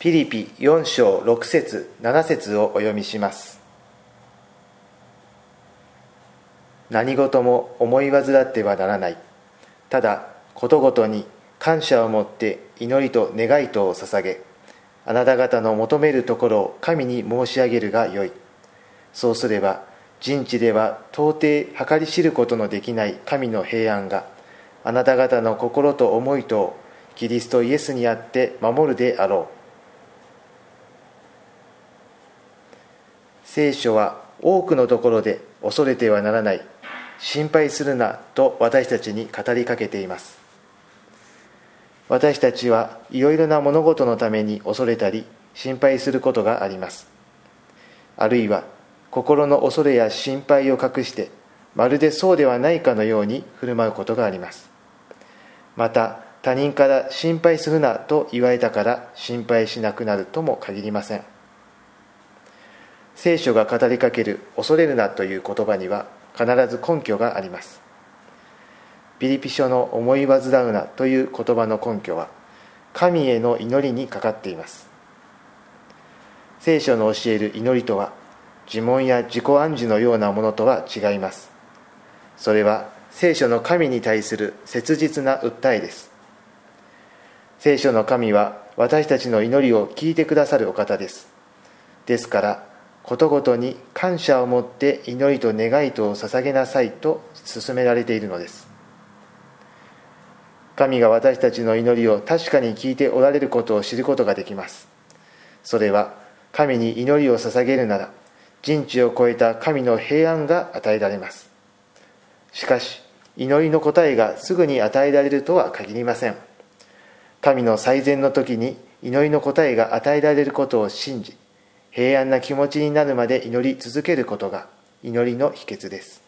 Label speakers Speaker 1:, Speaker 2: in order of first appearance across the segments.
Speaker 1: ピリピ4章6節7節をお読みします。何事も思い煩ってはならない。ただことごとに感謝を持って祈りと願いとを捧げあなた方の求めるところを神に申し上げるがよい。そうすれば人知では到底計り知ることのできない神の平安があなた方の心と思いとキリストイエスにあって守るであろう。聖書は多くのところで恐れてはならない心配するなと私たちに語りかけています。私たちはいろいろな物事のために恐れたり心配することがあります。あるいは心の恐れや心配を隠してまるでそうではないかのように振る舞うことがあります。また他人から心配するなと言われたから心配しなくなるとも限りません。聖書が語りかける恐れるなという言葉には必ず根拠があります。ピリピ書の思い煩うなという言葉の根拠は神への祈りにかかっています。聖書の教える祈りとは呪文や自己暗示のようなものとは違います。それは聖書の神に対する切実な訴えです。聖書の神は私たちの祈りを聞いてくださるお方です。ですからことごとに感謝を持って祈りと願いとを捧げなさいと勧められているのです。神が私たちの祈りを確かに聞いておられることを知ることができます。それは神に祈りを捧げるなら人知を超えた神の平安が与えられます。しかし祈りの答えがすぐに与えられるとは限りません。神の最善の時に祈りの答えが与えられることを信じ平安な気持ちになるまで祈り続けることが祈りの秘訣です。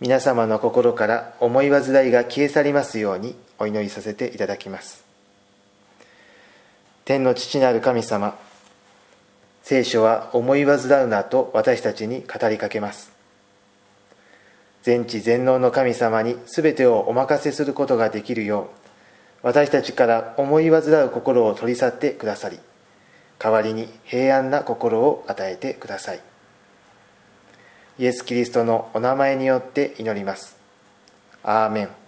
Speaker 1: 皆様の心から思い煩いが消え去りますようにお祈りさせていただきます。天の父なる神様聖書は思い煩うなと私たちに語りかけます。全知全能の神様に全てをお任せすることができるよう私たちから思い煩う心を取り去ってくださり代わりに平安な心を与えてください。イエス・キリストのお名前によって祈ります。アーメン。